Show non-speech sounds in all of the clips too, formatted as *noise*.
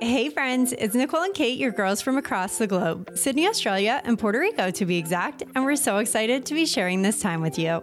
Hey, friends, it's Nicole and Kate, your girls from across the globe, Sydney, Australia, and Puerto Rico to be exact, and we're so excited to be sharing this time with you.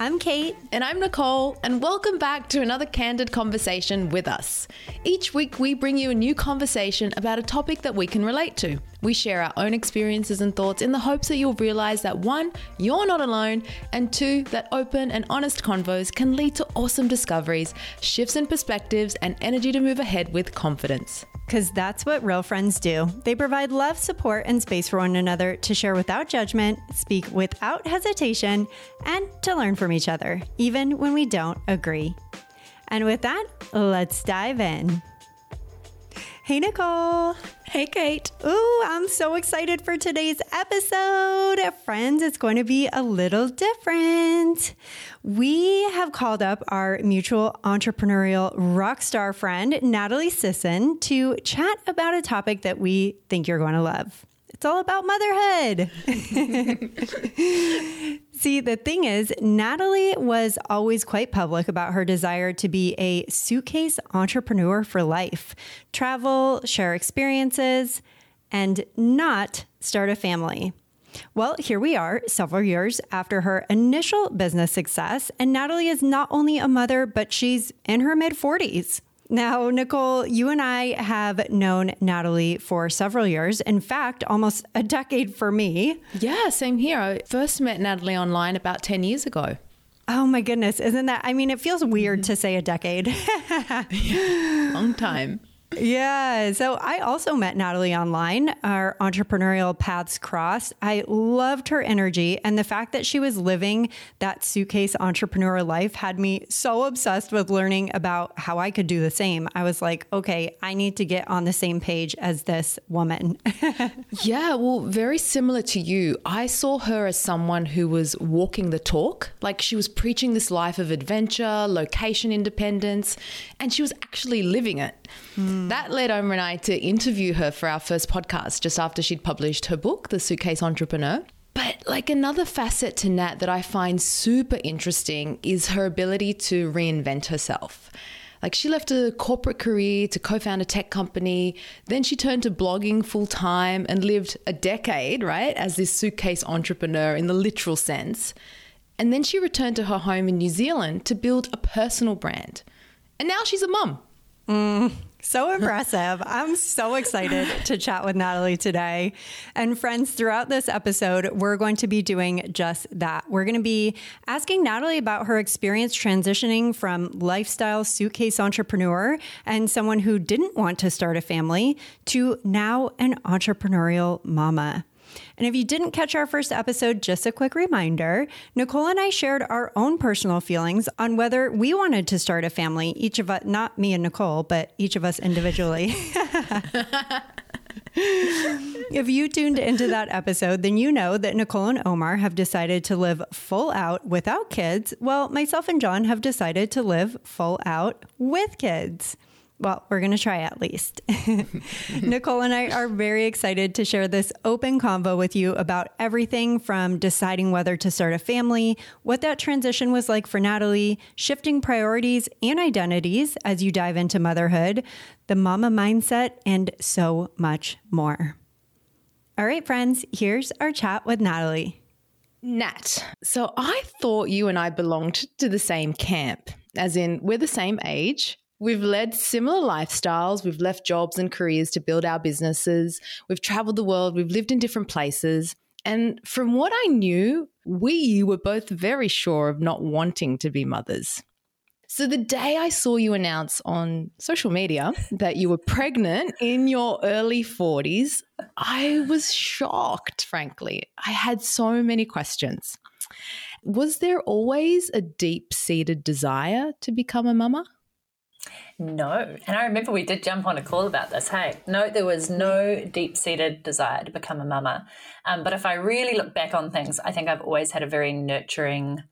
I'm Kate. And I'm Nicole, and welcome back to another candid conversation with us. Each week, we bring you a new conversation about a topic that we can relate to. We share our own experiences and thoughts in the hopes that you'll realize that one, you're not alone, and two, that open and honest convos can lead to awesome discoveries, shifts in perspectives, and energy to move ahead with confidence. Because that's what real friends do. They provide love, support, and space for one another to share without judgment, speak without hesitation, and to learn from each other, even when we don't agree. And with that, let's dive in. Hey, Nicole. Hey, Kate. Ooh, I'm so excited for today's episode. Friends, it's going to be a little different. We have called up our mutual entrepreneurial rock star friend, Natalie Sisson, to chat about a topic that we think you're going to love. It's all about motherhood. *laughs* *laughs* See, the thing is, Natalie was always quite public about her desire to be a suitcase entrepreneur for life, travel, share experiences, and not start a family. Well, here we are, several years after her initial business success, and Natalie is not only a mother, but she's in her mid 40s. Now, Nicole, you and I have known Natalie for several years. In fact, almost a decade for me. Yeah, same here. I first met Natalie online about 10 years ago. Oh my goodness. Isn't that? I mean, it feels weird to say a decade. *laughs* *laughs* Long time. Yeah. So I also met Natalie online. Our entrepreneurial paths crossed. I loved her energy. And the fact that she was living that suitcase entrepreneur life had me so obsessed with learning about how I could do the same. I was like, okay, I need to get on the same page as this woman. *laughs* yeah. Well, very similar to you. I saw her as someone who was walking the talk. Like she was preaching this life of adventure, location independence, and she was actually living it. Mm. That led Omar and I to interview her for our first podcast just after she'd published her book, The Suitcase Entrepreneur. But like another facet to Nat that I find super interesting is her ability to reinvent herself. Like she left a corporate career to co-found a tech company, then she turned to blogging full time and lived a decade, right, as this suitcase entrepreneur in the literal sense. And then she returned to her home in New Zealand to build a personal brand. And now she's a mum. Mm. So impressive. I'm so excited to chat with Natalie today. And friends, throughout this episode, we're going to be doing just that. We're going to be asking Natalie about her experience transitioning from lifestyle suitcase entrepreneur and someone who didn't want to start a family to now an entrepreneurial mama. And if you didn't catch our first episode, just a quick reminder Nicole and I shared our own personal feelings on whether we wanted to start a family, each of us, not me and Nicole, but each of us individually. *laughs* if you tuned into that episode, then you know that Nicole and Omar have decided to live full out without kids, while myself and John have decided to live full out with kids. Well, we're going to try at least. *laughs* Nicole and I are very excited to share this open convo with you about everything from deciding whether to start a family, what that transition was like for Natalie, shifting priorities and identities as you dive into motherhood, the mama mindset, and so much more. All right, friends, here's our chat with Natalie. Nat, so I thought you and I belonged to the same camp, as in, we're the same age We've led similar lifestyles. We've left jobs and careers to build our businesses. We've traveled the world. We've lived in different places. And from what I knew, we were both very sure of not wanting to be mothers. So the day I saw you announce on social media that you were pregnant in your early 40s, I was shocked, frankly. I had so many questions. Was there always a deep seated desire to become a mama? No. And I remember we did jump on a call about this. Hey, no, there was no deep seated desire to become a mama. Um, but if I really look back on things, I think I've always had a very nurturing,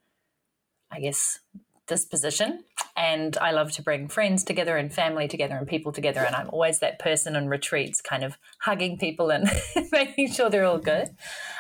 I guess, disposition. And I love to bring friends together and family together and people together. And I'm always that person in retreats, kind of hugging people and *laughs* making sure they're all good.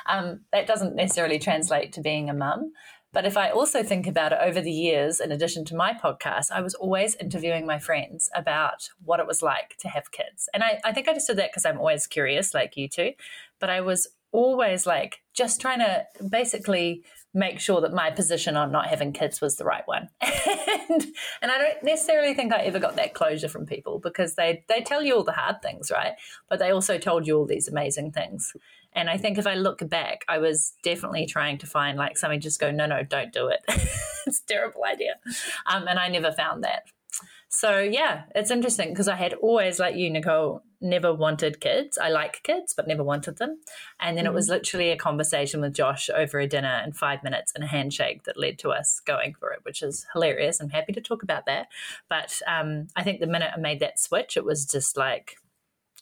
Um, that doesn't necessarily translate to being a mum. But if I also think about it over the years, in addition to my podcast, I was always interviewing my friends about what it was like to have kids. And I, I think I just did that because I'm always curious, like you two. But I was always like just trying to basically make sure that my position on not having kids was the right one. *laughs* and, and I don't necessarily think I ever got that closure from people because they, they tell you all the hard things, right? But they also told you all these amazing things. And I think if I look back, I was definitely trying to find like something just go, no, no, don't do it. *laughs* it's a terrible idea. Um, and I never found that. So yeah, it's interesting because I had always, like you, Nicole, never wanted kids. I like kids, but never wanted them. And then mm-hmm. it was literally a conversation with Josh over a dinner and five minutes and a handshake that led to us going for it, which is hilarious. I'm happy to talk about that. But um, I think the minute I made that switch, it was just like,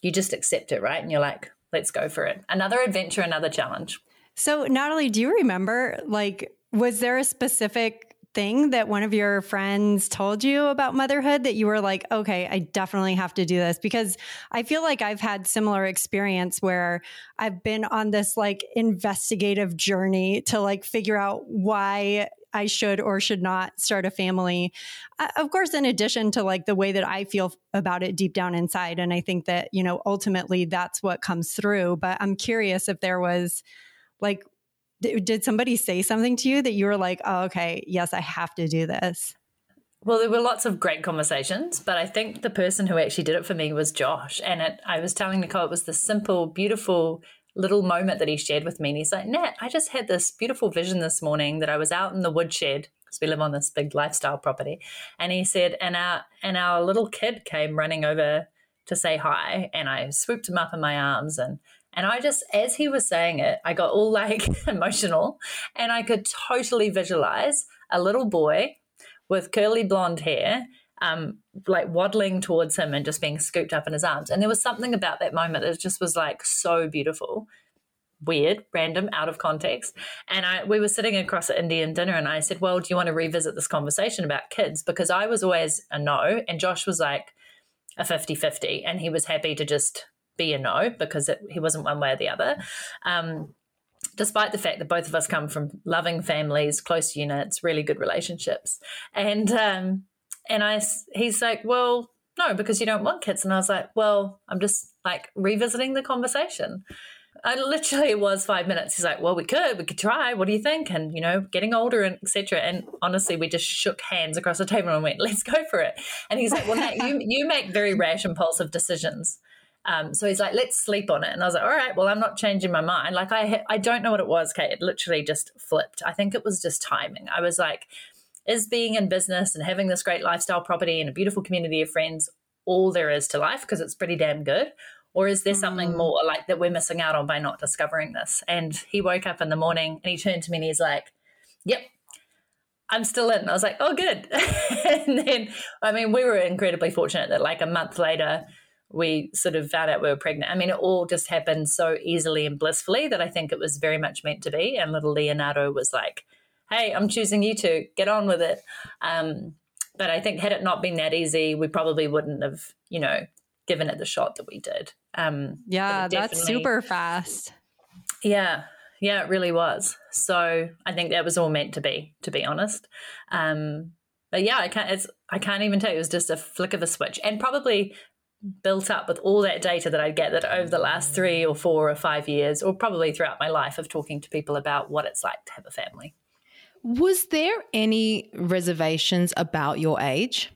you just accept it, right? And you're like, let's go for it. Another adventure, another challenge. So, Natalie, do you remember, like, was there a specific thing that one of your friends told you about motherhood that you were like, okay, I definitely have to do this? Because I feel like I've had similar experience where I've been on this like investigative journey to like figure out why I should or should not start a family. Uh, of course, in addition to like the way that I feel about it deep down inside. And I think that, you know, ultimately that's what comes through. But I'm curious if there was like did somebody say something to you that you were like, oh, okay, yes, I have to do this? Well, there were lots of great conversations, but I think the person who actually did it for me was Josh. And it, I was telling Nicole it was the simple, beautiful little moment that he shared with me. And he's like, Nat, I just had this beautiful vision this morning that I was out in the woodshed because we live on this big lifestyle property. And he said, and our and our little kid came running over to say hi, and I swooped him up in my arms and and I just, as he was saying it, I got all like *laughs* emotional and I could totally visualize a little boy with curly blonde hair, um, like waddling towards him and just being scooped up in his arms. And there was something about that moment that just was like so beautiful. Weird, random, out of context. And I we were sitting across at Indian dinner and I said, Well, do you want to revisit this conversation about kids? Because I was always a no, and Josh was like a 50 50, and he was happy to just be a no because it, he wasn't one way or the other. Um, despite the fact that both of us come from loving families, close units, really good relationships, and um, and I he's like, well, no, because you don't want kids, and I was like, well, I'm just like revisiting the conversation. I literally it was five minutes. He's like, "Well, we could, we could try. What do you think?" And you know, getting older and etc. And honestly, we just shook hands across the table and went, "Let's go for it." And he's like, "Well, Nat, you you make very rash, impulsive decisions." Um, so he's like, let's sleep on it. And I was like, all right, well, I'm not changing my mind. Like, I, I don't know what it was, Kate. It literally just flipped. I think it was just timing. I was like, is being in business and having this great lifestyle property and a beautiful community of friends all there is to life because it's pretty damn good? Or is there something mm. more like that we're missing out on by not discovering this? And he woke up in the morning and he turned to me and he's like, yep, I'm still in. I was like, oh, good. *laughs* and then, I mean, we were incredibly fortunate that like a month later, we sort of found out we were pregnant. I mean, it all just happened so easily and blissfully that I think it was very much meant to be. And little Leonardo was like, hey, I'm choosing you to get on with it. Um, but I think had it not been that easy, we probably wouldn't have, you know, given it the shot that we did. Um, yeah, that's super fast. Yeah, yeah, it really was. So I think that was all meant to be, to be honest. Um, but yeah, I can't. It's I can't even tell. It was just a flick of a switch, and probably built up with all that data that I get that over the last three or four or five years, or probably throughout my life of talking to people about what it's like to have a family. Was there any reservations about your age?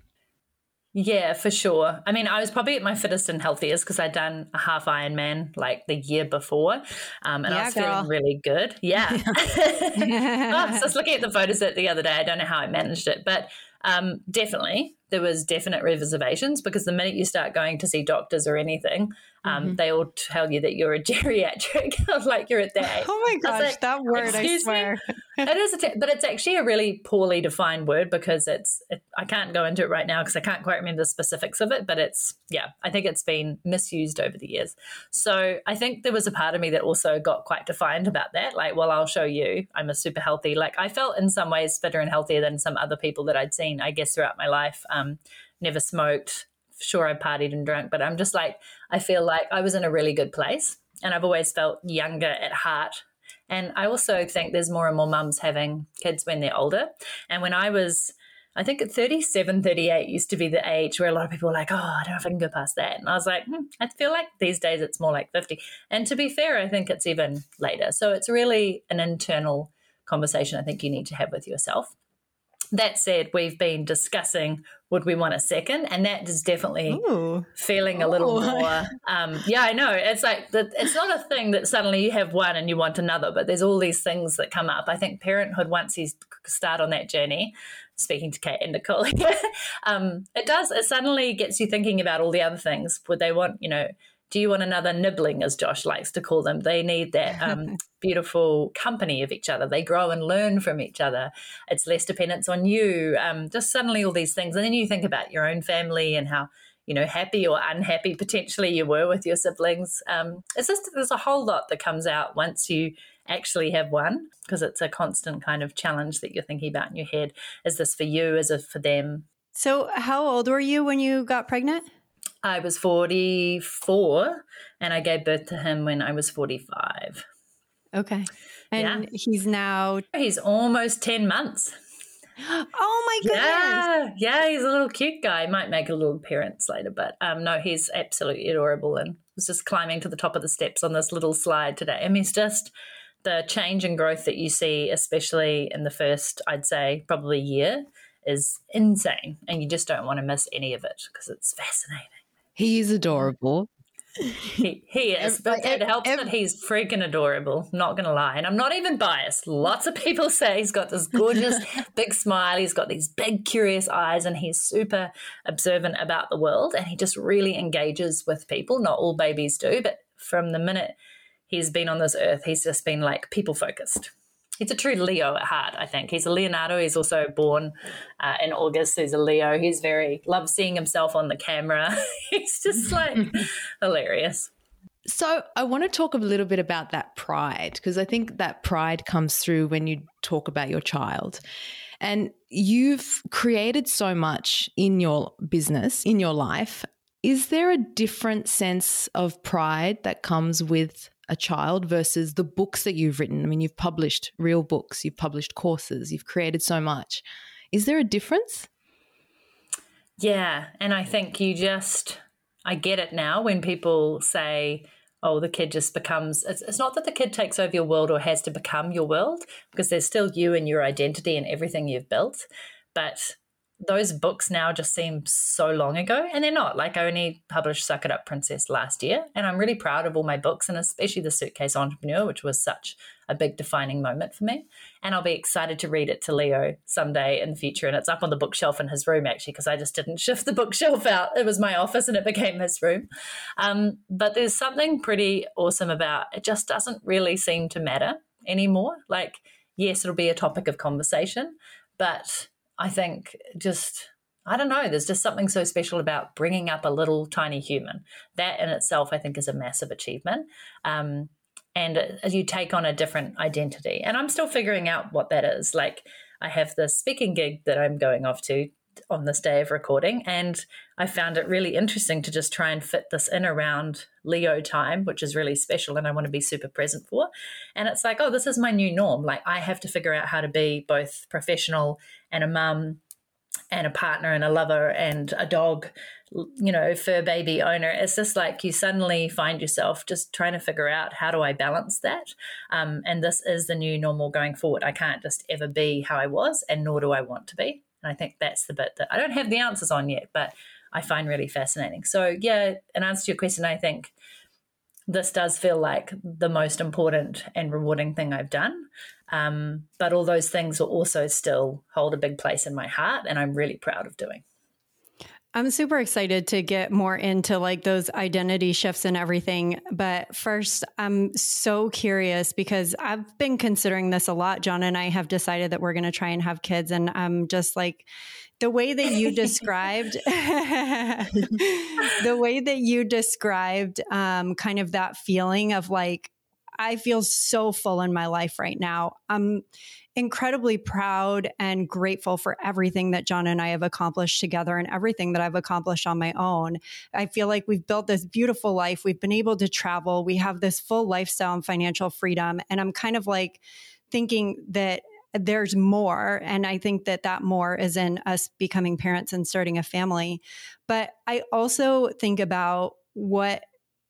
Yeah, for sure. I mean, I was probably at my fittest and healthiest because I'd done a half Ironman like the year before, um, and yeah, I was girl. feeling really good. Yeah. *laughs* *laughs* oh, I was looking at the photos the other day. I don't know how I managed it, but um, definitely there was definite reservations because the minute you start going to see doctors or anything, um, mm-hmm. they all tell you that you're a *laughs* geriatric, *laughs* like you're at that. Oh my gosh, like, that word! I swear, it is, *laughs* a t- but it's actually a really poorly defined word because it's. It, I can't go into it right now because I can't quite remember the specifics of it, but it's yeah, I think it's been misused over the years. So I think there was a part of me that also got quite defined about that. Like, well, I'll show you, I'm a super healthy. Like, I felt in some ways fitter and healthier than some other people that I'd seen, I guess, throughout my life. Um, never smoked, sure I partied and drank, but I'm just like, I feel like I was in a really good place. And I've always felt younger at heart And I also think there's more and more mums having kids when they're older. And when I was, I think at 37, 38 used to be the age where a lot of people were like, oh, I don't know if I can go past that. And I was like, hmm, I feel like these days it's more like 50. And to be fair, I think it's even later. So it's really an internal conversation I think you need to have with yourself. That said, we've been discussing would we want a second, and that is definitely Ooh. feeling a little Ooh. more. Um, yeah, I know. It's like the, it's not a thing that suddenly you have one and you want another, but there's all these things that come up. I think parenthood once you start on that journey. Speaking to Kate and Nicole, *laughs* um, it does. It suddenly gets you thinking about all the other things. Would they want, you know, do you want another nibbling, as Josh likes to call them? They need that um, *laughs* beautiful company of each other. They grow and learn from each other. It's less dependence on you. Um, just suddenly all these things. And then you think about your own family and how, you know, happy or unhappy potentially you were with your siblings. Um, it's just, there's a whole lot that comes out once you actually have one because it's a constant kind of challenge that you're thinking about in your head. Is this for you? Is it for them? So, how old were you when you got pregnant? I was 44 and I gave birth to him when I was 45. Okay. And yeah. he's now he's almost 10 months. *gasps* Oh my goodness. Yeah, yeah, he's a little cute guy. Might make a little appearance later, but um, no, he's absolutely adorable and was just climbing to the top of the steps on this little slide today. I mean, it's just the change and growth that you see, especially in the first, I'd say, probably year, is insane. And you just don't want to miss any of it because it's fascinating. He's mm. adorable. He, he is, but it helps that he's freaking adorable. Not gonna lie, and I'm not even biased. Lots of people say he's got this gorgeous *laughs* big smile. He's got these big curious eyes, and he's super observant about the world. And he just really engages with people. Not all babies do, but from the minute he's been on this earth, he's just been like people focused he's a true Leo at heart. I think he's a Leonardo. He's also born uh, in August. He's a Leo. He's very loves seeing himself on the camera. *laughs* he's just like *laughs* hilarious. So I want to talk a little bit about that pride because I think that pride comes through when you talk about your child. And you've created so much in your business, in your life. Is there a different sense of pride that comes with a child versus the books that you've written? I mean, you've published real books, you've published courses, you've created so much. Is there a difference? Yeah. And I think you just, I get it now when people say, oh, the kid just becomes, it's, it's not that the kid takes over your world or has to become your world, because there's still you and your identity and everything you've built. But those books now just seem so long ago and they're not. Like i only published suck it up princess last year and i'm really proud of all my books and especially the suitcase entrepreneur which was such a big defining moment for me. And i'll be excited to read it to leo someday in the future and it's up on the bookshelf in his room actually because i just didn't *laughs* shift the bookshelf out. It was my office and it became his room. Um, but there's something pretty awesome about it just doesn't really seem to matter anymore. Like yes it'll be a topic of conversation but I think just I don't know. There's just something so special about bringing up a little tiny human. That in itself, I think, is a massive achievement. Um, and you take on a different identity. And I'm still figuring out what that is. Like, I have this speaking gig that I'm going off to on this day of recording. And I found it really interesting to just try and fit this in around Leo time, which is really special and I want to be super present for. And it's like, oh, this is my new norm. Like, I have to figure out how to be both professional and a mum and a partner and a lover and a dog, you know, fur baby owner. It's just like you suddenly find yourself just trying to figure out how do I balance that? Um, and this is the new normal going forward. I can't just ever be how I was, and nor do I want to be. And I think that's the bit that I don't have the answers on yet, but I find really fascinating. So, yeah, in answer to your question, I think this does feel like the most important and rewarding thing I've done. Um, but all those things will also still hold a big place in my heart, and I'm really proud of doing. I'm super excited to get more into like those identity shifts and everything. But first, I'm so curious because I've been considering this a lot. John and I have decided that we're going to try and have kids. And I'm just like, the way that you described *laughs* *laughs* the way that you described um, kind of that feeling of like I feel so full in my life right now. I'm incredibly proud and grateful for everything that John and I have accomplished together and everything that I've accomplished on my own. I feel like we've built this beautiful life. We've been able to travel. We have this full lifestyle and financial freedom. And I'm kind of like thinking that there's more. And I think that that more is in us becoming parents and starting a family. But I also think about what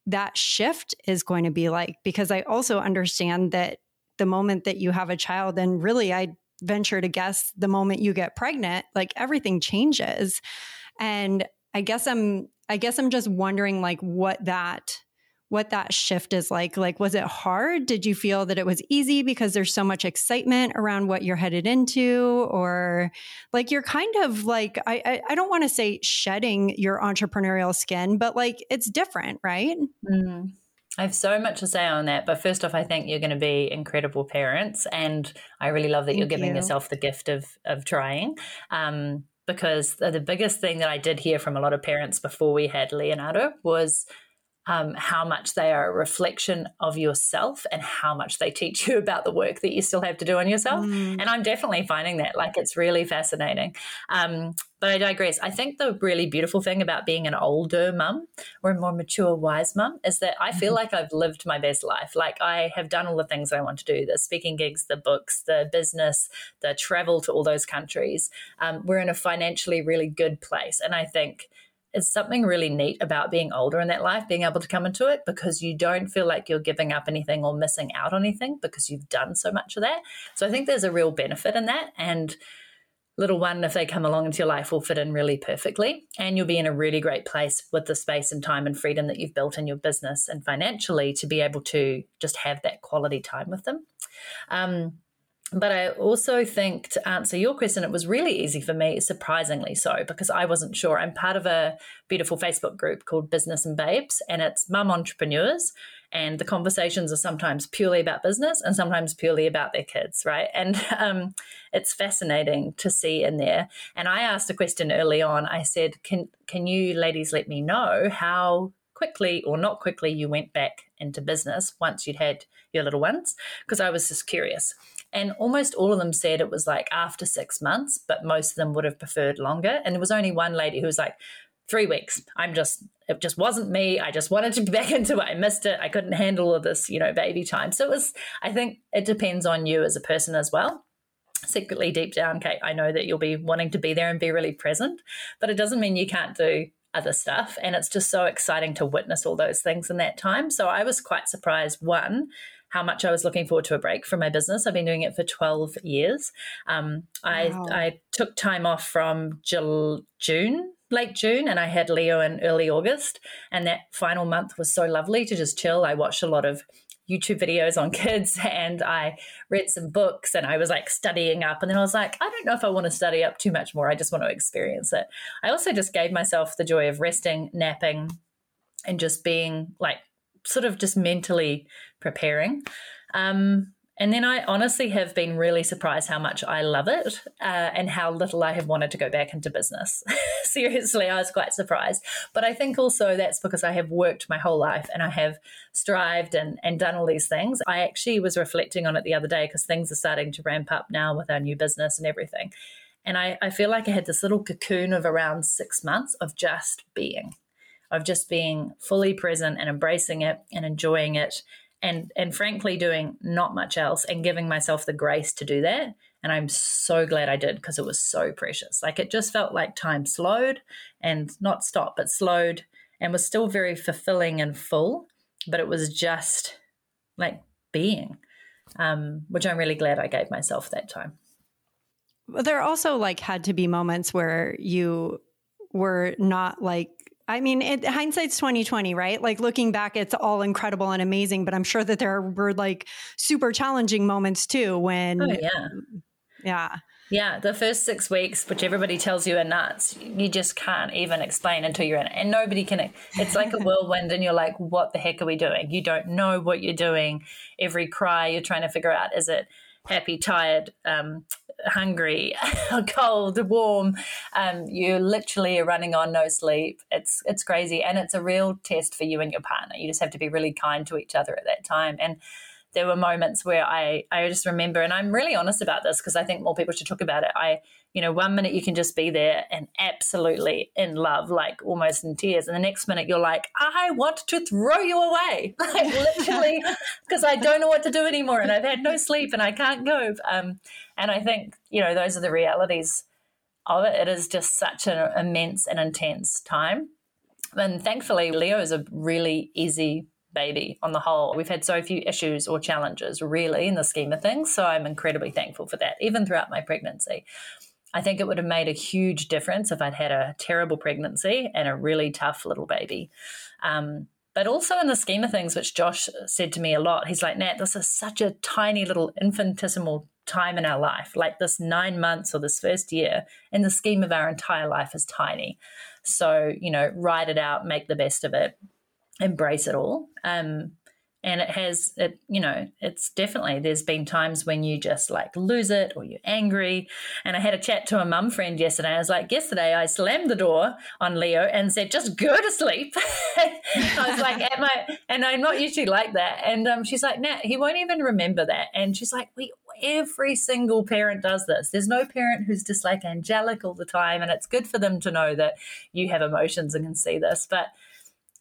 that shift is going to be like because I also understand that the moment that you have a child, and really, I venture to guess the moment you get pregnant, like everything changes. And I guess I'm, I guess I'm just wondering like what that what that shift is like. Like, was it hard? Did you feel that it was easy because there's so much excitement around what you're headed into? Or like you're kind of like, I, I, I don't want to say shedding your entrepreneurial skin, but like it's different, right? Mm. I have so much to say on that. But first off, I think you're going to be incredible parents. And I really love that Thank you're giving you. yourself the gift of, of trying. Um, because the biggest thing that I did hear from a lot of parents before we had Leonardo was um, how much they are a reflection of yourself and how much they teach you *laughs* about the work that you still have to do on yourself. Mm. And I'm definitely finding that like it's really fascinating. Um, but I digress. I think the really beautiful thing about being an older mum or a more mature, wise mum is that I feel mm-hmm. like I've lived my best life. Like I have done all the things I want to do the speaking gigs, the books, the business, the travel to all those countries. Um, we're in a financially really good place. And I think it's something really neat about being older in that life, being able to come into it because you don't feel like you're giving up anything or missing out on anything because you've done so much of that. So I think there's a real benefit in that. And little one, if they come along into your life, will fit in really perfectly. And you'll be in a really great place with the space and time and freedom that you've built in your business and financially to be able to just have that quality time with them. Um, but I also think to answer your question, it was really easy for me, surprisingly so, because I wasn't sure. I'm part of a beautiful Facebook group called Business and Babes, and it's mum entrepreneurs. And the conversations are sometimes purely about business and sometimes purely about their kids, right? And *laughs* um, it's fascinating to see in there. And I asked a question early on. I said, "Can can you ladies let me know how quickly or not quickly you went back into business once you'd had your little ones?" Because I was just curious. And almost all of them said it was like after six months, but most of them would have preferred longer. And there was only one lady who was like, three weeks. I'm just, it just wasn't me. I just wanted to be *laughs* back into it. I missed it. I couldn't handle all this, you know, baby time. So it was, I think it depends on you as a person as well secretly deep down, Kate, I know that you'll be wanting to be there and be really present, but it doesn't mean you can't do other stuff. And it's just so exciting to witness all those things in that time. So I was quite surprised, one, how much I was looking forward to a break from my business. I've been doing it for 12 years. Um, I, wow. I took time off from June late June and I had Leo in early August. And that final month was so lovely to just chill. I watched a lot of YouTube videos on *laughs* kids and I read some books and I was like studying up. And then I was like, I don't know if I want to study up too much more. I just want to experience it. I also just gave myself the joy of resting, napping, and just being like sort of just mentally preparing. Um, and then I honestly have been really surprised how much I love it uh, and how little I have wanted to go back into business. *laughs* Seriously, I was quite surprised. But I think also that's because I have worked my whole life and I have strived and, and done all these things. I actually was reflecting on it the other day because things are starting to ramp up now with our new business and everything. And I, I feel like I had this little cocoon of around six months of just being of just being fully present and embracing it and enjoying it and and frankly doing not much else and giving myself the grace to do that. And i'm so glad i did because it was so precious. Like it just felt like time slowed and not stopped but slowed and was still very fulfilling and full but it was just like being um, which i'm really glad i gave myself that time. But there also like had to be moments where you were not like I mean, it, hindsight's twenty twenty, right? Like looking back, it's all incredible and amazing. But I'm sure that there were like super challenging moments too. When, oh, yeah, yeah, yeah. The first six weeks, which everybody tells you are nuts, you just can't even explain until you're in it, and nobody can. It's like a *laughs* whirlwind, and you're like, "What the heck are we doing?" You don't know what you're doing. Every cry, you're trying to figure out: is it happy, tired, um, hungry, *laughs* cold, warm. Um, you literally are running on no sleep. It's it's crazy, and it's a real test for you and your partner. You just have to be really kind to each other at that time. And there were moments where I, I just remember, and I'm really honest about this because I think more people should talk about it. I, you know, one minute you can just be there and absolutely in love, like almost in tears. And the next minute you're like, I want to throw you away, *laughs* like literally, *laughs* because I don't know what to do anymore and I've had no sleep and I can't go. Um, and I think, you know, those are the realities of it. It is just such an immense and intense time. And thankfully, Leo is a really easy baby on the whole. We've had so few issues or challenges, really, in the scheme of things. So I'm incredibly thankful for that, even throughout my pregnancy. I think it would have made a huge difference if I'd had a terrible pregnancy and a really tough little baby. Um, but also in the scheme of things, which Josh said to me a lot, he's like, Nat, this is such a tiny little infinitesimal time in our life. Like this nine months or this first year in the scheme of our entire life is tiny. So, you know, ride it out, make the best of it, embrace it all. Um, and it has it you know it's definitely there's been times when you just like lose it or you're angry. And i had a chat to a mum friend yesterday. I was like yesterday i slammed the door on leo and said just go to sleep *laughs* i was like at my and i'm not usually like that. And um, she's like nat he won't even remember that. And she's like we every single parent does this. There's no parent who's just like angelic all the time. And it's good for them to know that you have emotions and can see this. But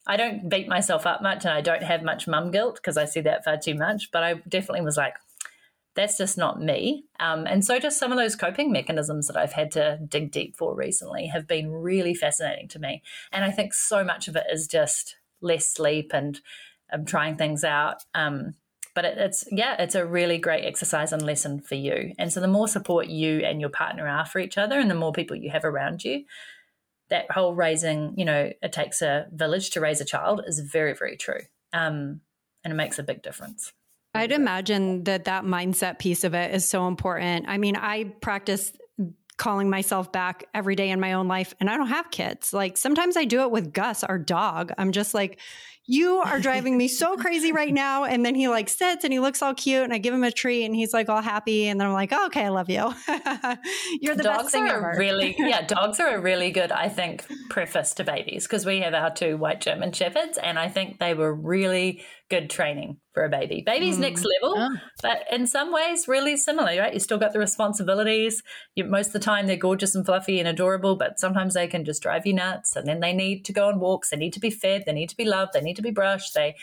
I don't beat myself up much and I don't have much mum guilt because I see that far too much. But I definitely was like, that's just not me. Um, and so, just some of those coping mechanisms that I've had to dig deep for recently have been really fascinating to me. And I think so much of it is just less sleep and um, trying things out. Um, but it, it's, yeah, it's a really great exercise and lesson for you. And so, the more support you and your partner are for each other and the more people you have around you, that whole raising, you know, it takes a village to raise a child is very, very true. Um, and it makes a big difference. I'd imagine that that mindset piece of it is so important. I mean, I practice calling myself back every day in my own life and I don't have kids. Like sometimes I do it with Gus, our dog. I'm just like, you are driving me so crazy right now. And then he like sits and he looks all cute and I give him a treat and he's like all happy. And then I'm like, oh, okay, I love you. *laughs* You're the dogs best thing are ever. really, *laughs* yeah, dogs are a really good, I think, preface to babies because we have our two white German shepherds and I think they were really good training for a baby. Baby's mm. next level, oh. but in some ways really similar, right? You still got the responsibilities. You, most of the time they're gorgeous and fluffy and adorable, but sometimes they can just drive you nuts and then they need to go on walks, they need to be fed, they need to be loved, they need to be brushed. They,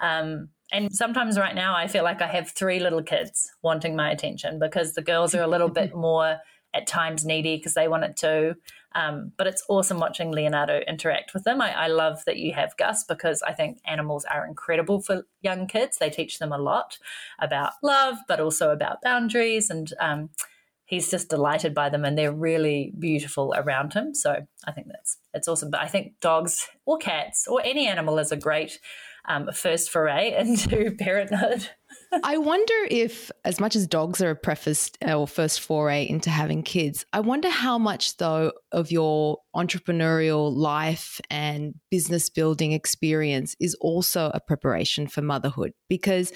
um, and sometimes right now I feel like I have three little kids wanting my attention because the girls are a little bit *laughs* more at times needy because they want it too. Um, but it's awesome watching Leonardo interact with them. I, I, love that you have Gus because I think animals are incredible for young kids. They teach them a lot about love, but also about boundaries. And um, he's just delighted by them, and they're really beautiful around him. So I think that's it's awesome. But I think dogs or cats or any animal is a great um, first foray *laughs* into parenthood. *laughs* I wonder if, as much as dogs are a preface uh, or first foray into having kids, I wonder how much, though, of your entrepreneurial life and business building experience is also a preparation for motherhood. Because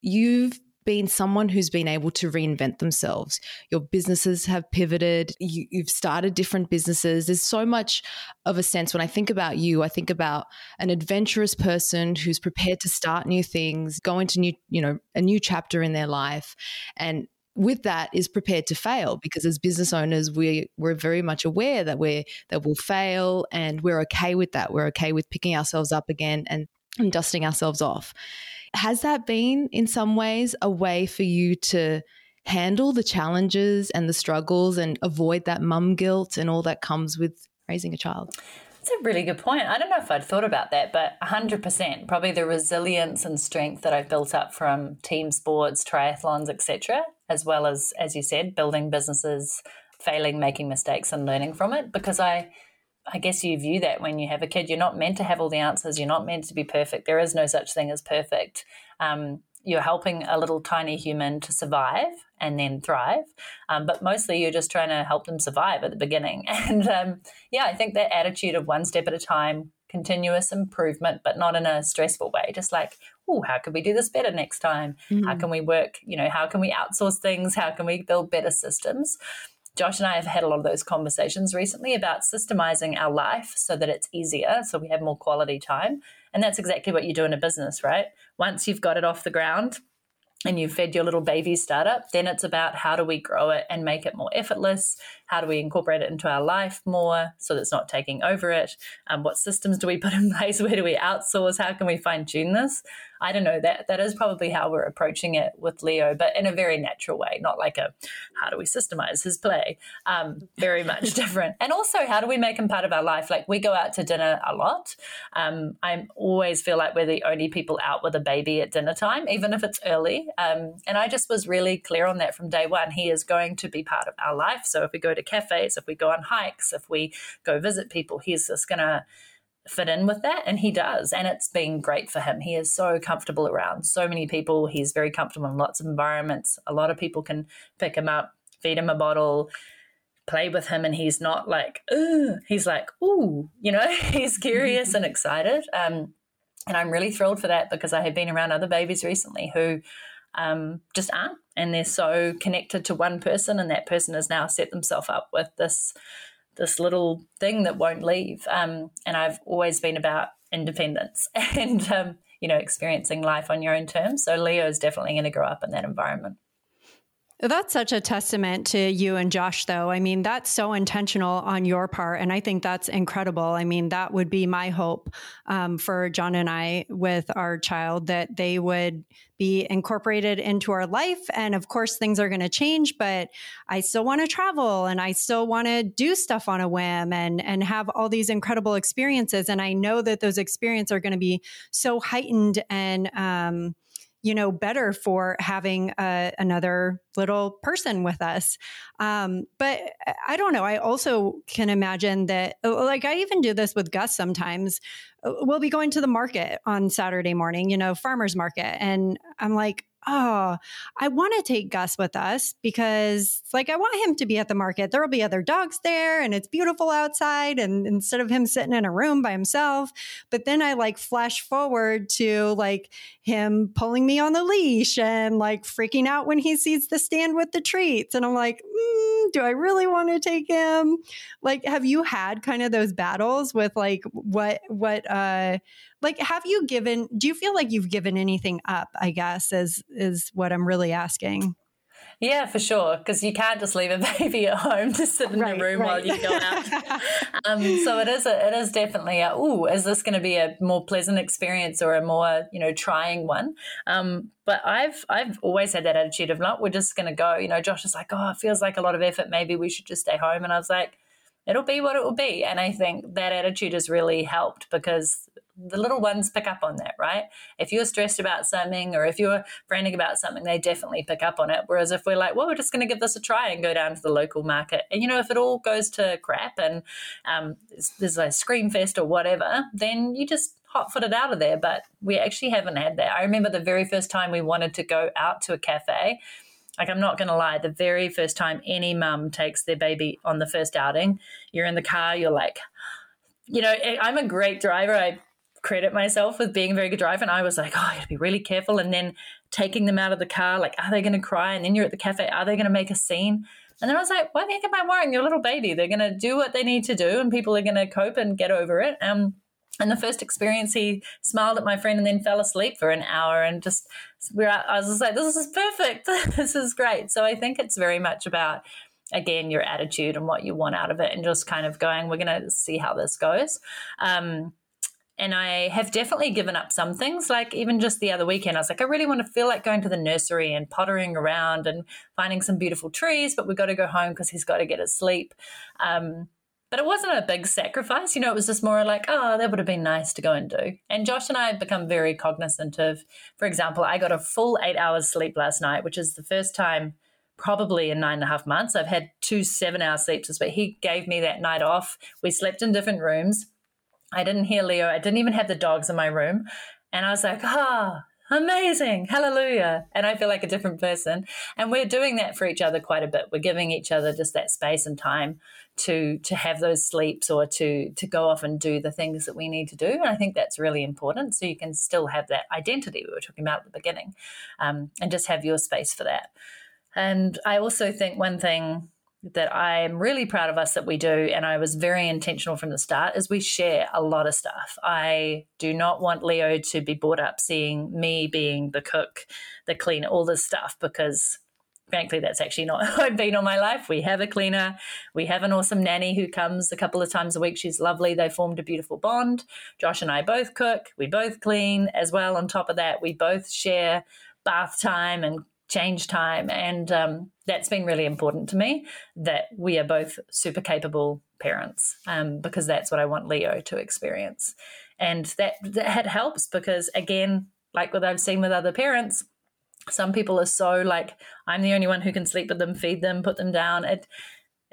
you've been someone who's been able to reinvent themselves. Your businesses have pivoted, you, have started different businesses. There's so much of a sense when I think about you, I think about an adventurous person who's prepared to start new things, go into new, you know, a new chapter in their life. And with that is prepared to fail because as business owners we we're very much aware that we're that we'll fail and we're okay with that we're okay with picking ourselves up again and, and dusting ourselves off has that been in some ways a way for you to handle the challenges and the struggles and avoid that mum guilt and all that comes with raising a child? That's a really good point. I don't know if I'd thought about that, but 100%. Probably the resilience and strength that I've built up from team sports, triathlons, etc., as well as, as you said, building businesses, failing, making mistakes, and learning from it. Because I, I guess you view that when you have a kid. You're not meant to have all the answers. You're not meant to be perfect. There is no such thing as perfect. Um, you're helping a little tiny human to survive and then thrive. Um, but mostly you're just trying to help them survive at the beginning. *laughs* And um, yeah, I think that attitude of one step at a time, continuous improvement, but not in a stressful way, just like, oh, how can we do this better next time? Mm. How can we work? You know, how can we outsource things? How can we build better systems? Josh and I have had a lot of those conversations recently about systemizing our life so that it's easier, so we have more quality time. And that's exactly what you do in a business, right? Once you've got it off the ground, and you've fed your little baby startup, then it's about how do we grow it and make it more effortless? How do we incorporate it into our life more so that it's not taking over it? Um, what systems do we put in *laughs* place? Where do we outsource? How can we fine tune this? I don't know. That that is probably how we're approaching it with Leo, but in a very natural way, not like a how do we systemize his play? Um, very *laughs* much different. And also, how do we make him part of our life? Like we go out to dinner a lot. Um, I always feel like we're the only people out with a baby at dinner time, even if it's early. Um, and I just was really clear on that from day one. He is going to be part of our life. So if we go to cafes, if we go on hikes, if we go visit people, he's just going to fit in with that and he does and it's been great for him. He is so comfortable around so many people. He's very comfortable in lots of environments. A lot of people can pick him up feed him a bottle play with him and he's not like Ugh. he's like ooh you know? *laughs* He's curious and *laughs* excited. Um, and i'm really thrilled for that because i have been around other babies recently who um, just aren't and they're so connected to one person and that person has now set themselves up with this this little thing that won't leave. Um, and I've always been about independence *laughs* and um, you know experiencing life on your own terms. So Leo is definitely going to grow up in that environment. That's such a testament to you and Josh, though. I mean, that's so intentional on your part. And I think that's incredible. I mean, that would be my hope um, for John and I with our child that they would be incorporated into our life. And of course, things are going to change, but I still want to travel and I still want to do stuff on a whim and, and have all these incredible experiences. And I know that those experiences are going to be so heightened and, um, you know, better for having uh, another little person with us. Um, but I don't know. I also can imagine that, uh, like, I even do this with Gus sometimes. Uh, we'll be going to the market on Saturday morning, you know, farmer's market. And I'm like, oh, I want to take Gus with us because, like, I want him to be at the market. There will be other dogs there and it's beautiful outside. And instead of him sitting in a room by himself, but then I like flash forward to like him pulling me on the leash and like freaking out when he sees the stand with the treats. And I'm like, mm, do I really want to take him? Like, have you had kind of those battles with like what, what, uh, like have you given do you feel like you've given anything up i guess is is what i'm really asking yeah, for sure. Because you can't just leave a *laughs* baby at home to sit in right, the room right. while you go out. *laughs* um, so it is. A, it is definitely a. Ooh, is this going to be a more pleasant experience or a more you know trying one? Um, but I've I've always had that attitude of not. We're just going to go. You know, Josh is like, oh, it feels like a lot of effort. Maybe we should just stay home. And I was like, it'll be what it will be. And I think that attitude has really helped because the little ones pick up on that, right? If you're stressed about something or if you're frantic about something, they definitely pick up on it. Whereas if we're like, well, we're just going to give this a try and go down to the local market, and you know, if it all goes to crap and um, there's a scream fest or whatever, then you just hot footed out of there. But we actually haven't had that. I remember the very first time we wanted to go out to a cafe. Like, I'm not going to lie, the very first time any mum takes their baby on the first outing, you're in the car, you're like, you know, I'm a great driver. I credit myself with being a very good driver. And I was like, oh, I gotta be really careful. And then taking them out of the car, like, are they going to cry? And then you're at the cafe, are they going to make a scene? And then I was like, why the heck am I worrying? Your little baby. They're going to do what they need to do, and people are going to cope and get over it. Um, and the first experience, he smiled at my friend and then fell asleep for an hour. And just, we're, I was just like, this is perfect. *laughs* this is great. So I think it's very much about, again, your attitude and what you want out of it, and just kind of going, we're going to see how this goes. Um, and I have definitely given up some things. Like even just the other weekend, I was like, I really want to feel like going to the nursery and pottering around and finding some beautiful trees, but we've got to go home because he's got to get his sleep. Um, but it wasn't a big sacrifice. You know, it was just more like, oh, that would have been nice to go and do. And Josh and I have become very cognizant of, for example, I got a full eight hours sleep last night, which is the first time probably in nine and a half months. I've had two seven hour sleeps, but he gave me that night off. We slept in different rooms I didn't hear Leo. I didn't even have the dogs in my room. And I was like, ah, amazing, hallelujah. And I feel like a different person. And we're doing that for each other quite a bit. We're giving each other just that space and time to to have those sleeps or to to go off and do the things that we need to do. And I think that's really important. So you can still have that identity we were talking about at the beginning, um, and just have your space for that. And I also think one thing that I'm really proud of us that we do, and I was very intentional from the start, is we share a lot of stuff. I do not want Leo to be brought up seeing me being the cook, the cleaner, all this stuff, because frankly, that's actually not *laughs* how I've been all my life. We have a cleaner. We have an awesome nanny who comes a couple of times a week. She's lovely. They formed a beautiful bond. Josh and I both cook. We both clean as well. On top of that, we both share bath time and change time. And um, that's been really important to me that we are both super capable parents um, because that's what I want Leo to experience. And that, that helps because, again, like what I've seen with other parents, some people are so like, I'm the only one who can sleep with them, feed them, put them down. It,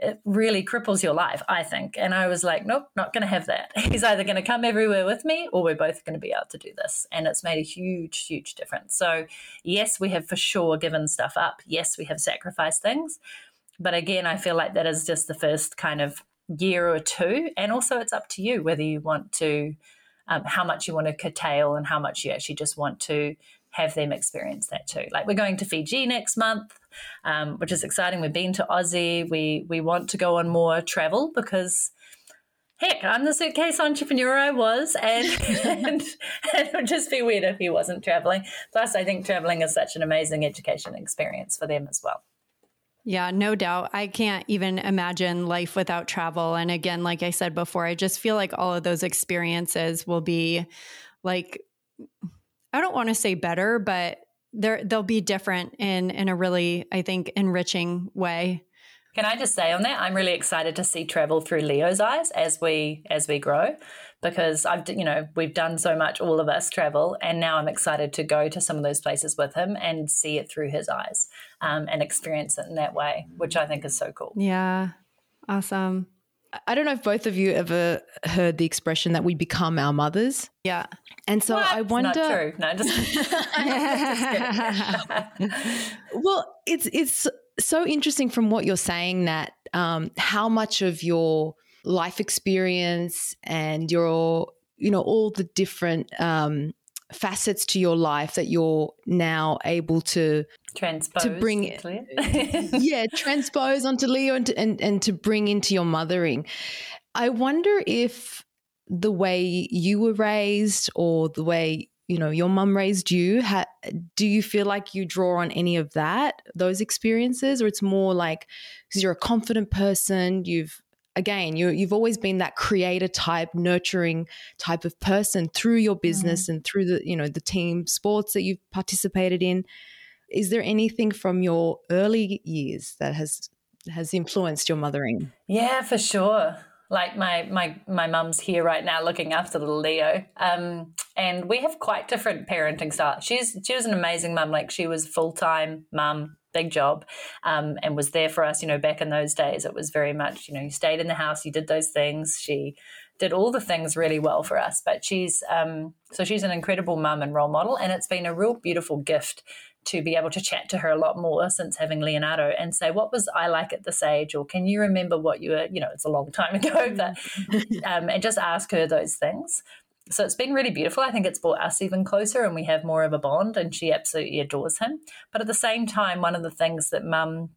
it really cripples your life, I think. And I was like, nope, not going to have that. *laughs* He's either going to come everywhere with me or we're both going to be able to do this. And it's made a huge, huge difference. So, yes, we have for sure given stuff up. Yes, we have sacrificed things. But again, I feel like that is just the first kind of year or two. And also, it's up to you whether you want to, um, how much you want to curtail and how much you actually just want to have them experience that too. Like we're going to Fiji next month, um, which is exciting. We've been to Aussie. We we want to go on more travel because heck, I'm the suitcase entrepreneur I was, and, *laughs* and, and, it would just be weird if he wasn't traveling. Plus, I think traveling is such an amazing education experience for them as well. Yeah, no doubt. I can't even imagine life without travel. And again, like I said before, I just feel like all of those experiences will be like I don't want to say better, but they're, they'll be different in in a really, I think, enriching way. Can I just say on that, I'm really excited to see travel through Leo's eyes as we as we grow, because I've you know we've done so much, all of us travel, and now I'm excited to go to some of those places with him and see it through his eyes um, and experience it in that way, which I think is so cool. Yeah, awesome. I don't know if both of you ever heard the expression that we become our mothers. Yeah. And so what? I wonder. Not true. No, just. *laughs* *laughs* well, it's it's so interesting from what you're saying that um, how much of your life experience and your you know all the different um, facets to your life that you're now able to transpose to bring it *laughs* yeah transpose onto leo and to, and, and to bring into your mothering. I wonder if the way you were raised or the way you know your mum raised you ha, do you feel like you draw on any of that those experiences or it's more like because you're a confident person you've again you you've always been that creator type nurturing type of person through your business mm-hmm. and through the you know the team sports that you've participated in is there anything from your early years that has has influenced your mothering? Yeah for sure. Like my my my mum's here right now looking after little leo. Um, and we have quite different parenting styles. She's she was an amazing mum. Like she was full-time mum big job um, and was there for us you know back in those days. It was very much you know you stayed in the house you did those things. She did all the things really well for us. But she's um, so she's an incredible mum and role model and it's been a real beautiful gift to be able to chat to her a lot more since having Leonardo and say, what was I like at this age? Or can you remember what you were, you know, it's a long time ago, *laughs* but, um, and just ask her those things so it's been really beautiful. I think it's brought us even closer and we have more of a bond, and she absolutely adores him. But at the same time, one of the things that mum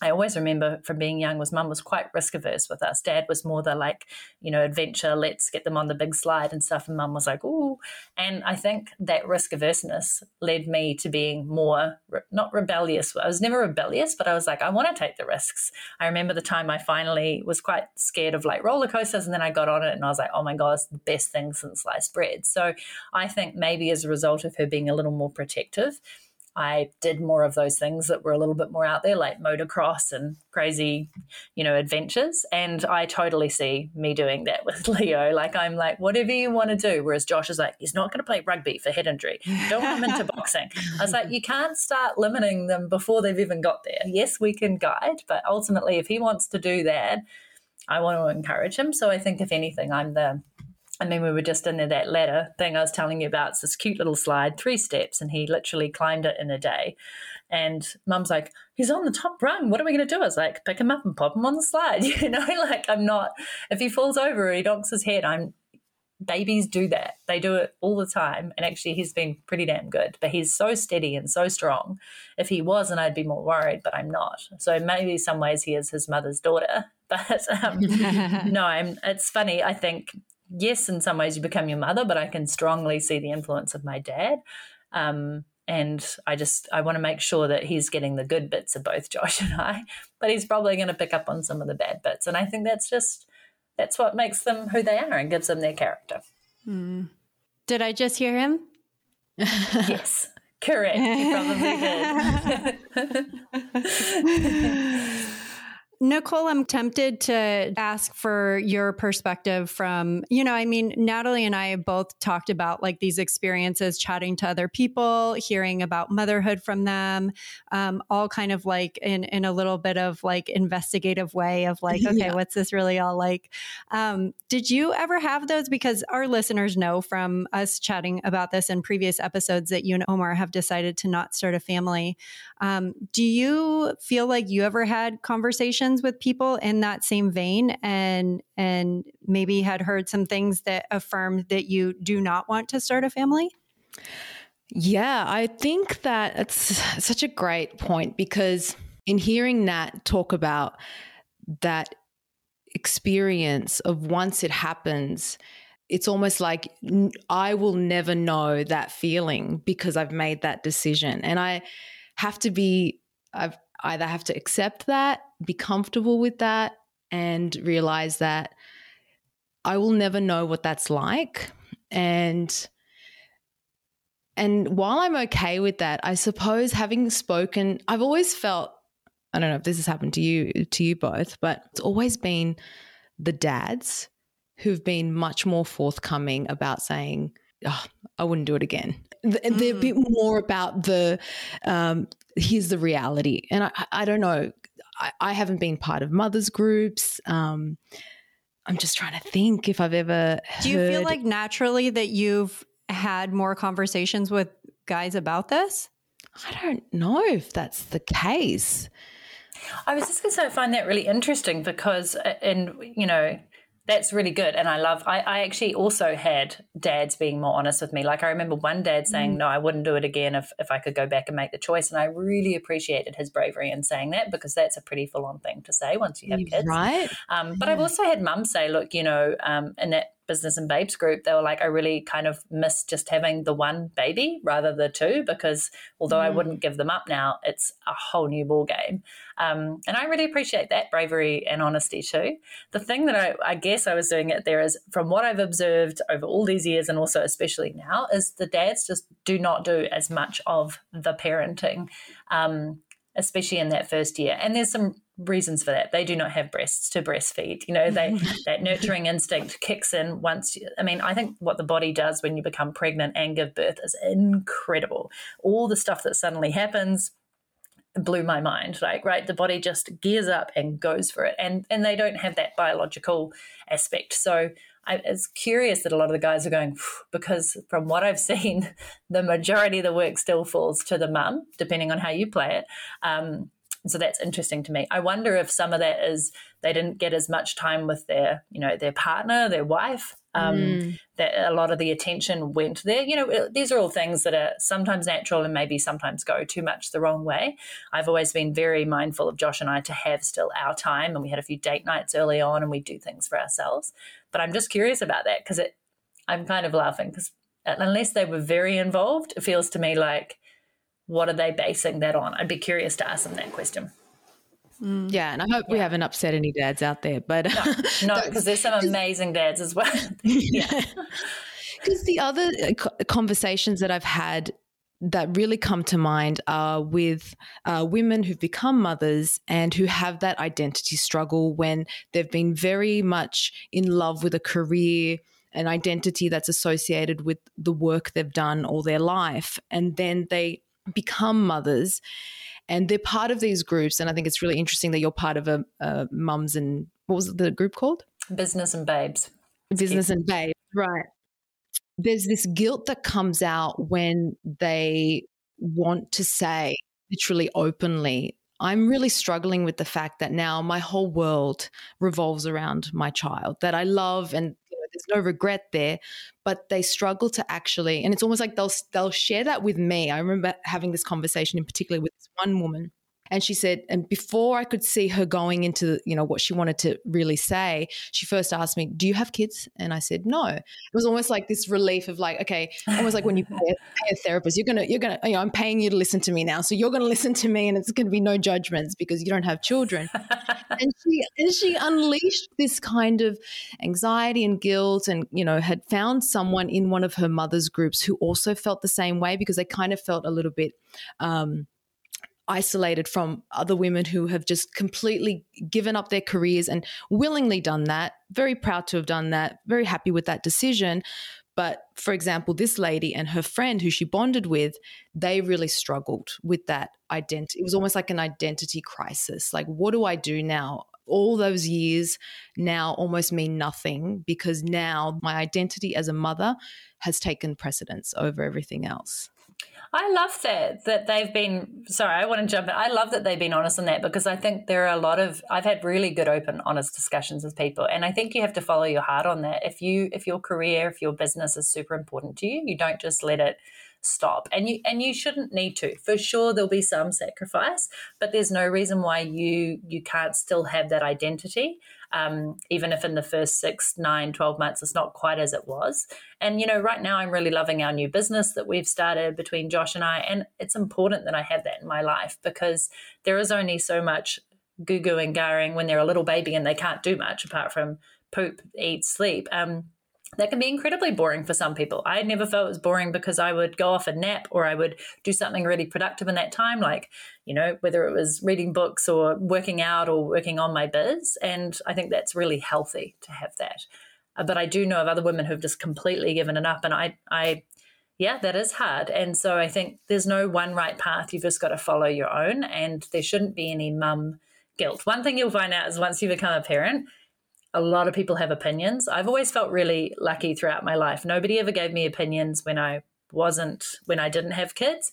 I always remember from being young was mum was quite risk averse with us. Dad was more the like, you know, adventure, let's get them on the big slide and stuff. And mum was like, ooh. And I think that risk averseness led me to being more, not rebellious. I was never rebellious, but I was like, I want to take the risks. I remember the time I finally was quite scared of like roller coasters. And then I got on it and I was like, oh my God, it's the best thing since sliced bread. So I think maybe as a result of her being a little more protective, I did more of those things that were a little bit more out there, like motocross and crazy, you know, adventures. And I totally see me doing that *laughs* with Leo. Like, I'm like, whatever you want to do. Whereas Josh is like, he's not going to play rugby for head injury. Don't want him into *laughs* boxing. I was like, you can't start limiting them before they've even got there. Yes, we can guide, but ultimately, if he wants to do that, I want to encourage him. So I think, if anything, I'm the I mean, we were just in there that ladder thing I was telling you about. It's this cute little slide, three steps, and he literally climbed it in a day. And mum's like, he's on the top rung. What are we going to do? I was like, pick him up and pop him on the slide. *laughs* You know, like I'm not, if he falls over or he donks his head, I'm, babies do that. They do it all the time. And actually, he's been pretty damn good. But he's so steady and so strong. If he wasn't, I'd be more worried, but I'm not. So maybe some ways he is his mother's daughter. *laughs* But um, *laughs* no, I'm, it's funny. I think, yes, in some ways you become your mother, but I can strongly see the influence of my dad. Um, and I just I want to make sure that he's getting the good bits of both *laughs* Josh and I, but he's probably going to pick up on some of the bad bits, and I think that's just that's what makes them who they are and gives them their character. Mm. Did I just hear him? *laughs* yes, correct. You probably did. *laughs* Nicole, I'm tempted to ask for your perspective from, you know, I mean, Natalie and I both talked about like these experiences chatting to other people, hearing about motherhood from them, um, all kind of like in, in a little bit of like investigative way of *laughs* like, okay, yeah. what's this really all like? Um, did you ever have those? Because our listeners know from us chatting about this in previous episodes that you and Omar have decided to not start a family. Um, do you feel like you ever had conversations with people in that same vein and and maybe had heard some things that affirmed that you do not want to start a family? Yeah, I think that it's such a great point because in hearing Nat talk about that experience of once it happens, it's almost like I will never know that feeling because I've made that decision. And I have to be, I've either have to accept that, be comfortable with that, and realize that I will never know what that's like. And and while I'm okay with that, I suppose having spoken, I've always felt I don't know if this has happened to you to you both, but it's always been the dads who've been much more forthcoming about saying, oh, I wouldn't do it again. They're mm. a bit more about the um, here's the reality, and I, I don't know. I, I, haven't been part of mothers groups. Um, I'm just trying to think if I've ever. Do you feel like naturally that you've had more conversations with guys about this? I don't know if that's the case. I was just going to say I find that really interesting because, and uh, you know, that's really good. And I love, I, I, actually also had dads being more honest with me. Like I remember one dad saying, mm. no, I wouldn't do it again if, if I could go back and make the choice. And I really appreciated his bravery in saying that because that's a pretty full on thing to say once you have kids. Right. Um, but yeah. I've also had mum say, look, you know, um, and that business and babes group, they were like, I really kind of miss just having the one baby rather the two because although mm. I wouldn't give them up now, it's a whole new ball game. Um, and I really appreciate that bravery and honesty too. The thing that I, I guess I was doing it there is from what I've observed over all these years and also especially now is the dads just do not do as much of the parenting. Um, especially in that first year. And there's some reasons for that. They do not have breasts to breastfeed. You know, they *laughs* that nurturing instinct kicks in once. You, I mean, I think what the body does when you become pregnant and give birth is incredible. All the stuff that suddenly happens blew my mind like right the body just gears up and goes for it and and they don't have that biological aspect so I was curious that a lot of the guys are going because from what I've *laughs* seen, the majority of the work still falls to the mum, depending on how you play it. Um, so that's interesting to me. I wonder if some of that is they didn't get as much time with their, you know, their partner, their wife. Um, mm. That a lot of the attention went there. You know, these are all things that are sometimes natural and maybe sometimes go too much the wrong way. I've always been very mindful of Josh and I to have still our time, and we had a few date nights early on, and we do things for ourselves. But I'm just curious about that because it, I'm kind of laughing because unless they were very involved, it feels to me like what are they basing that on? I'd be curious to ask them that question. Mm. Yeah, and I hope yeah. we haven't upset any dads out there, but no, because *laughs* no, there's some *laughs* amazing dads as well. *laughs* yeah, because the other uh, conversations that I've had that really come to mind are with uh, women who've become mothers and who have that identity struggle when they've been very much in love with a career an identity that's associated with the work they've done all their life and then they become mothers and they're part of these groups. And I think it's really interesting that you're part of a, a mums and what was the group called? Business and Babes. Business and Babes, right. There's this guilt that comes out when they want to say, literally openly, I'm really struggling with the fact that now my whole world revolves around my child that I love and there's no regret there, but they struggle to actually, and it's almost like they'll they'll share that with me. I remember having this conversation in particular with this one woman and she said, and before I could see her going into, you know, what she wanted to really say, she first asked me, Do you have kids? And I said, No. It was almost like this relief of like, okay, almost like when you *laughs* pay, a therapist, you're gonna, you're gonna, you know, I'm paying you to listen to me now. So you're gonna listen to me and it's gonna be no judgments because you don't have children. *laughs* and she and she unleashed this kind of anxiety and guilt and, you know, had found someone in one of her mother's groups who also felt the same way because they kind of felt a little bit um isolated from other women who have just completely given up their careers and willingly done that. Very proud to have done that, very happy with that decision. But for example, this lady and her friend who she bonded with, they really struggled with that identity. It was almost like an identity crisis. Like, what do I do now? All those years now almost mean nothing because now my identity as a mother has taken precedence over everything else. I love that that they've been sorry, I want to jump in. I love that they've been honest on that because I think there are a lot of I've had really good open honest discussions with people and I think you have to follow your heart on that. If you if your career, if your business is super important to you, you don't just let it stop and you and you shouldn't need to for sure there'll be some sacrifice but there's no reason why you you can't still have that identity um, even if in the first six nine 12 months it's not quite as it was. And you know right now i'm really loving our new business that we've started between josh and i and it's important that i have that in my life because there is only so much goo goo and garing when they're a little baby and they can't do much apart from poop eat sleep. Um, that can be incredibly boring for some people. I never felt it was boring because I would go off a nap or I would do something really productive in that time, like, you know, whether it was reading books or working out or working on my biz. And I think that's really healthy to have that. Uh, but I do know of other women who've just completely given it up. And I, I, yeah, that is hard. And so I think there's no one right path. You've just got to follow your own. And there shouldn't be any mum guilt. One thing you'll find out is once you become a parent, a lot of people have opinions. I've always felt really lucky throughout my life. Nobody ever gave me opinions when I wasn't, when I didn't have kids.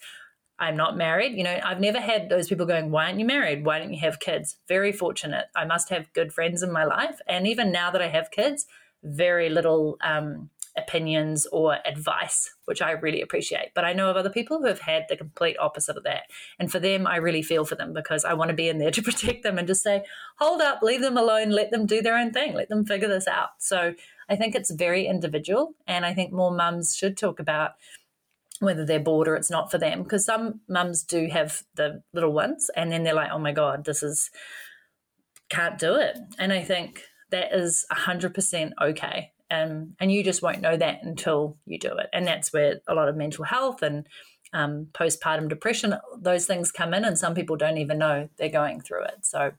I'm not married. You know, I've never had those people going, Why aren't you married? Why don't you have kids? Very fortunate. I must have good friends in my life. And even now that I have kids, very little um, opinions or advice, which I really appreciate. But I know of other people who have had the complete opposite of that. And for them, I really feel for them because I want to be in there *laughs* to protect them and just say, hold up, leave them alone, let them do their own thing, let them figure this out. So I think it's very individual. And I think more mums should talk about whether they're bored or it's not for them because some mums do have the little ones and then they're like, oh my God, this is, can't do it. And I think that is 100% okay um, and you just won't know that until you do it. And that's where a lot of mental health and um, postpartum depression, those things come in, and some people don't even know they're going through it. So,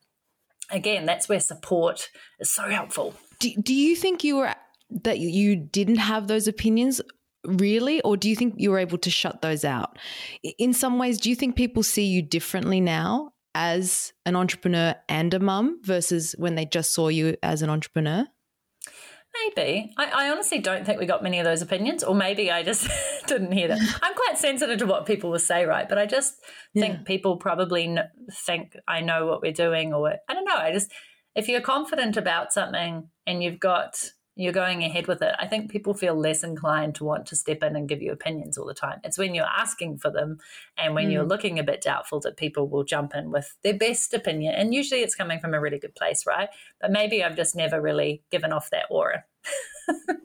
again, that's where support is so helpful. Do, do you think you were that you didn't have those opinions really, or do you think you were able to shut those out? In some ways, do you think people see you differently now as an entrepreneur and a mum versus when they just saw you as an entrepreneur? Maybe. I, I, honestly don't think we got many of those opinions, or maybe I just *laughs* didn't hear them. I'm quite sensitive to what people will say, right? But I just yeah. think people probably think I know what we're doing, or I don't know. I just, if you're confident about something and you've got you're going ahead with it, I think people feel less inclined to want to step in and give you opinions all the time. It's when you're asking for them and when mm. you're looking a bit doubtful that people will jump in with their best opinion. And usually it's coming from a really good place, right? But maybe I've just never really given off that aura. *laughs* well,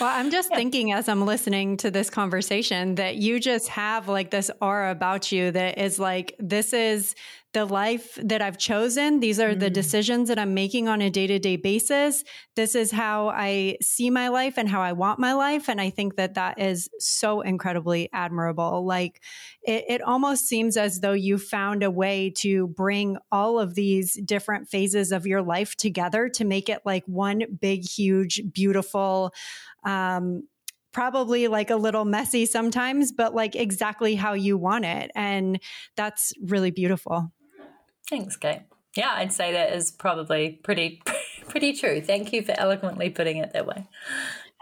I'm just yeah. thinking as I'm listening to this conversation that you just have like this aura about you that is like, this is the life that I've chosen. These are mm. the decisions that I'm making on a day to day basis. This is how I see my life and how I want my life. And I think that that is so incredibly admirable. Like it, it almost seems as though you found a way to bring all of these different phases of your life together to make it like one big, huge, beautiful, um, probably like a little messy sometimes, but like exactly how you want it. And that's really beautiful. Thanks, Kate. Yeah, I'd say that is probably pretty *laughs* pretty true. Thank you for eloquently putting it that way.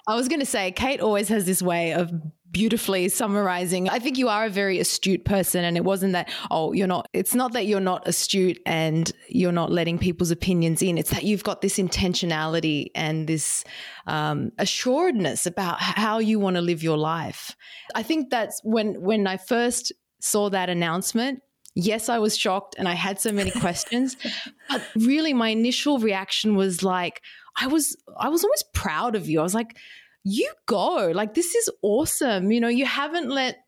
I was going to say, Kate always has this way of beautifully summarizing. I think you are a very astute person, and it wasn't that, oh, you're not, it's not that you're not astute and you're not letting people's opinions in. It's that you've got this intentionality and this um, assuredness about how you want to live your life. I think that's when, when I first saw that announcement, yes, I was shocked and I had so many questions, but really my initial reaction was like, I was I was almost proud of you. I was like, you go. Like this is awesome. You know, you haven't let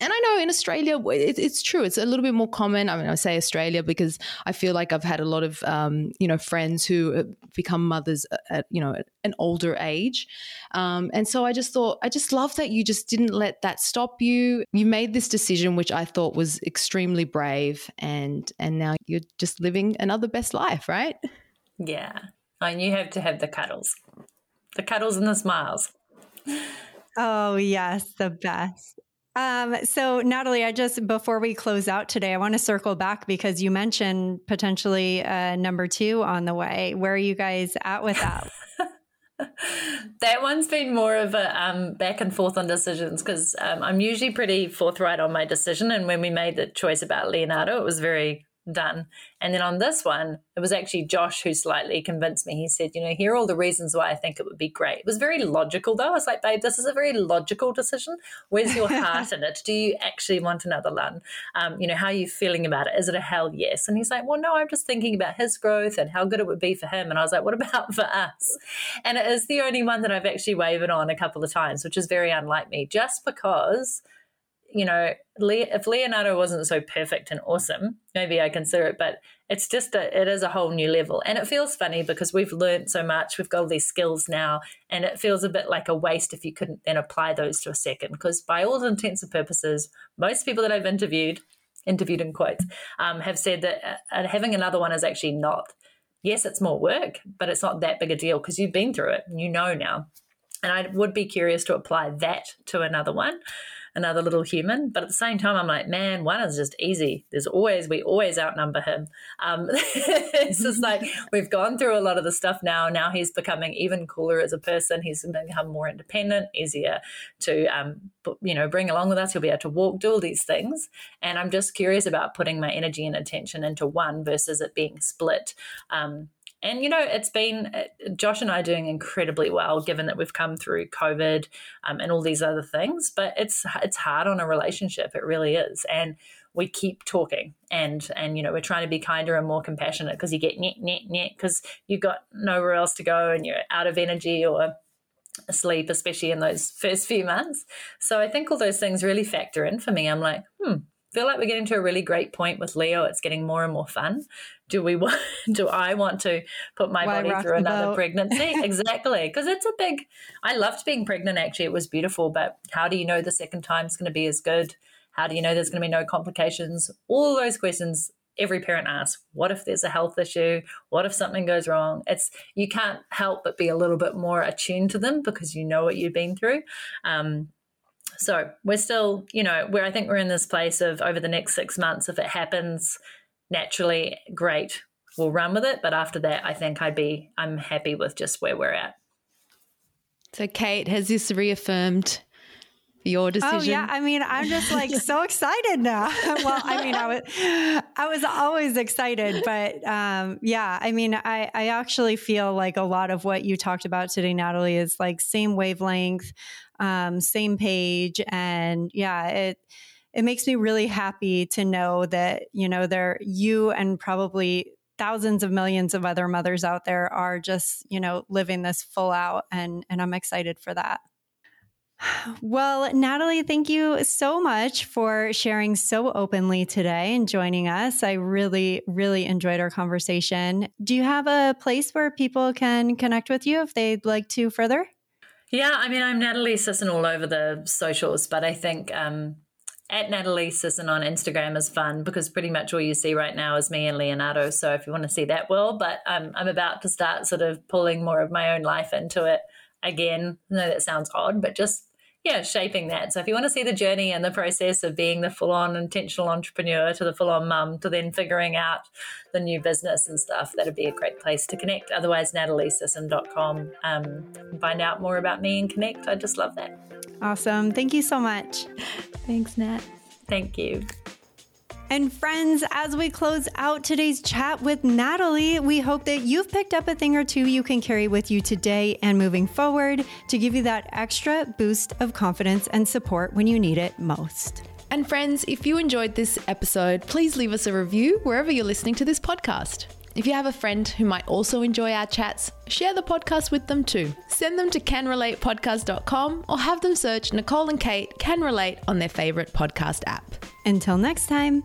and I know in Australia, it, it's true. It's a little bit more common. I mean, I say Australia because I feel like I've had a lot of, um, you know, friends who become mothers at, you know, an older age. Um, and so I just thought, I just love that you just didn't let that stop you. You made this decision, which I thought was extremely brave. And, and now you're just living another best life, right? Yeah. And you have to have the cuddles, the cuddles and the smiles. Oh, yes, the best. Um, so, Natalie, I just before we close out today, I want to circle back because you mentioned potentially uh, number two on the way. Where are you guys at with that? *laughs* that one's been more of a um, back and forth on decisions because um, I'm usually pretty forthright on my decision. And when we made the choice about Leonardo, it was very done. And then on this one, it was actually Josh who slightly convinced me. He said, you know, here are all the reasons why I think it would be great. It was very logical though. I was like, babe, this is a very logical decision. Where's your heart in it? Do you actually want another lung? Um, you know, how are you feeling about it? Is it a hell yes? And he's like, well, no, I'm just thinking about his growth and how good it would be for him. And I was like, what about for us? And it is the only one that I've actually wavered on a couple of times, which is very unlike me, just because – you know, if Leonardo wasn't so perfect and awesome, maybe I consider it, but it's just a, it is a whole new level. And it feels funny because we've learned so much, we've got all these skills now, and it feels a bit like a waste if you couldn't then apply those to a second. Because by all intents and purposes, most people that I've interviewed, interviewed in quotes, um, have said that uh, having another one is actually not. Yes, it's more work, but it's not that big a deal because you've been through it and you know now. And I would be curious to apply that to another one another little human. But at the same time, I'm like, man, one is just easy. There's always, we always outnumber him. Um, *laughs* it's just like *laughs* we've gone through a lot of the stuff now. Now he's becoming even cooler as a person. He's become more independent, easier to, um, you know, bring along with us. He'll be able to walk, do all these things. And I'm just curious about putting my energy and attention into one versus it being split. Um, and, you know, it's been uh, Josh and I doing incredibly well, given that we've come through COVID um, and all these other things. But it's it's hard on a relationship. It really is. And we keep talking and and you know we're trying to be kinder and more compassionate because you get net net net because you've got nowhere else to go and you're out of energy or asleep especially in those first few months so i think all those things really factor in for me i'm like hmm feel like we're getting to a really great point with Leo. It's getting more and more fun. Do we want? *laughs* Do I want to put my Why body through another boat? pregnancy? *laughs* exactly, because it's a big. I loved being pregnant. Actually, it was beautiful. But how do you know the second time is going to be as good? How do you know there's going to be no complications? All those questions every parent asks what if there's a health issue what if something goes wrong it's you can't help but be a little bit more attuned to them because you know what you've been through um, so we're still, you know, where I think we're in this place of over the next six months, if it happens naturally, great, we'll run with it. But after that, I think I'd be, I'm happy with just where we're at. So, Kate, has this reaffirmed your decision? Oh yeah, I mean, I'm just like *laughs* so excited now. *laughs* well, I mean, I was I was always excited, but um, yeah, I mean, I I actually feel like a lot of what you talked about today, Natalie, is like same wavelength, um, same page, and yeah, it it makes me really happy to know that you know there you and probably thousands of millions of other mothers out there are just you know living this full out and and i'm excited for that *sighs* well, Natalie, thank you so much for sharing so openly today and joining us. I really, really enjoyed our conversation. Do you have a place where people can connect with you if they'd like to further? Yeah, I mean, I'm Natalie Sisson all over the socials, but I think um, at Natalie Sisson on Instagram is fun because pretty much all you see right now is me and Leonardo. So if you want to see that, well, but um, I'm about to start sort of pulling more of my own life into it again. I know that sounds odd, but just yeah, shaping that. So if you want to see the journey and the process of being the full on intentional entrepreneur to the full on mum to then figuring out the new business and stuff, that'd be a great place to connect. Otherwise, nataliesisson.com. Um, find out more about me and connect. I just love that. Awesome. Thank you so much. Thanks, Nat. Thank you. And friends, as we close out today's chat with Natalie, we hope that you've picked up a thing or two you can carry with you today and moving forward to give you that extra boost of confidence and support when you need it most. And friends, if you enjoyed this episode, please leave us a review wherever you're listening to this podcast. If you have a friend who might also enjoy our chats, share the podcast with them too. Send them to canrelatepodcast.com or have them search Nicole and Kate Can Relate on their favorite podcast app. Until next time.